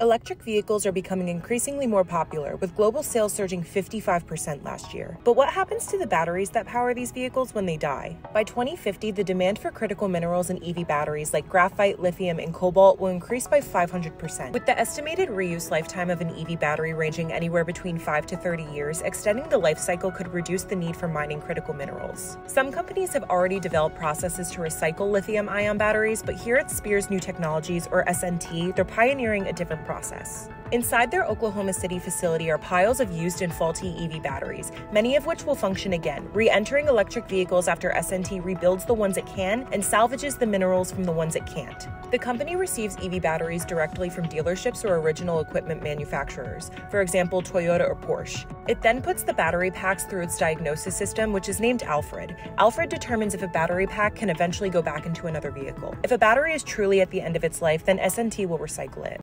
Electric vehicles are becoming increasingly more popular, with global sales surging 55% last year. But what happens to the batteries that power these vehicles when they die? By 2050, the demand for critical minerals in EV batteries like graphite, lithium, and cobalt will increase by 500%. With the estimated reuse lifetime of an EV battery ranging anywhere between 5 to 30 years, extending the life cycle could reduce the need for mining critical minerals. Some companies have already developed processes to recycle lithium ion batteries, but here at Spiers New Technologies, or SNT, they're pioneering a different process. Inside their Oklahoma City facility are piles of used and faulty EV batteries, many of which will function again, re entering electric vehicles after SNT rebuilds the ones it can and salvages the minerals from the ones it can't. The company receives EV batteries directly from dealerships or original equipment manufacturers, for example, Toyota or Porsche. It then puts the battery packs through its diagnosis system, which is named Alfred. Alfred determines if a battery pack can eventually go back into another vehicle. If a battery is truly at the end of its life, then SNT will recycle it.